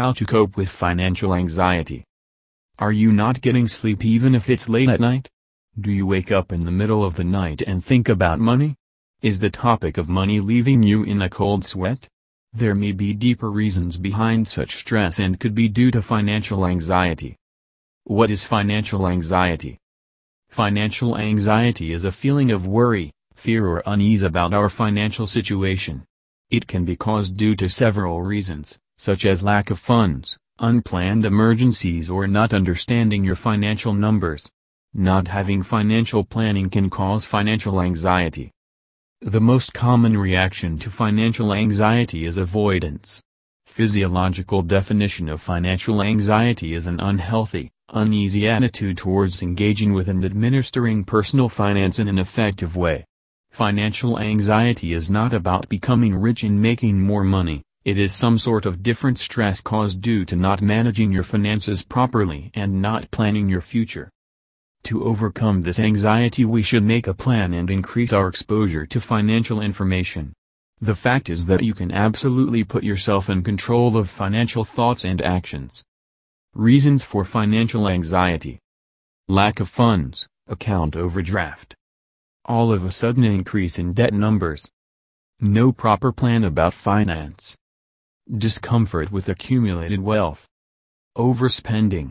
How to cope with financial anxiety. Are you not getting sleep even if it's late at night? Do you wake up in the middle of the night and think about money? Is the topic of money leaving you in a cold sweat? There may be deeper reasons behind such stress and could be due to financial anxiety. What is financial anxiety? Financial anxiety is a feeling of worry, fear or unease about our financial situation. It can be caused due to several reasons, such as lack of funds, unplanned emergencies or not understanding your financial numbers. Not having financial planning can cause financial anxiety. The most common reaction to financial anxiety is avoidance. Physiological definition of financial anxiety is an unhealthy, uneasy attitude towards engaging with and administering personal finance in an effective way. Financial anxiety is not about becoming rich and making more money, it is some sort of different stress caused due to not managing your finances properly and not planning your future. To overcome this anxiety we should make a plan and increase our exposure to financial information. The fact is that you can absolutely put yourself in control of financial thoughts and actions. Reasons for financial anxiety. Lack of funds, account overdraft. All of a sudden increase in debt numbers. No proper plan about finance discomfort with accumulated wealth, overspending,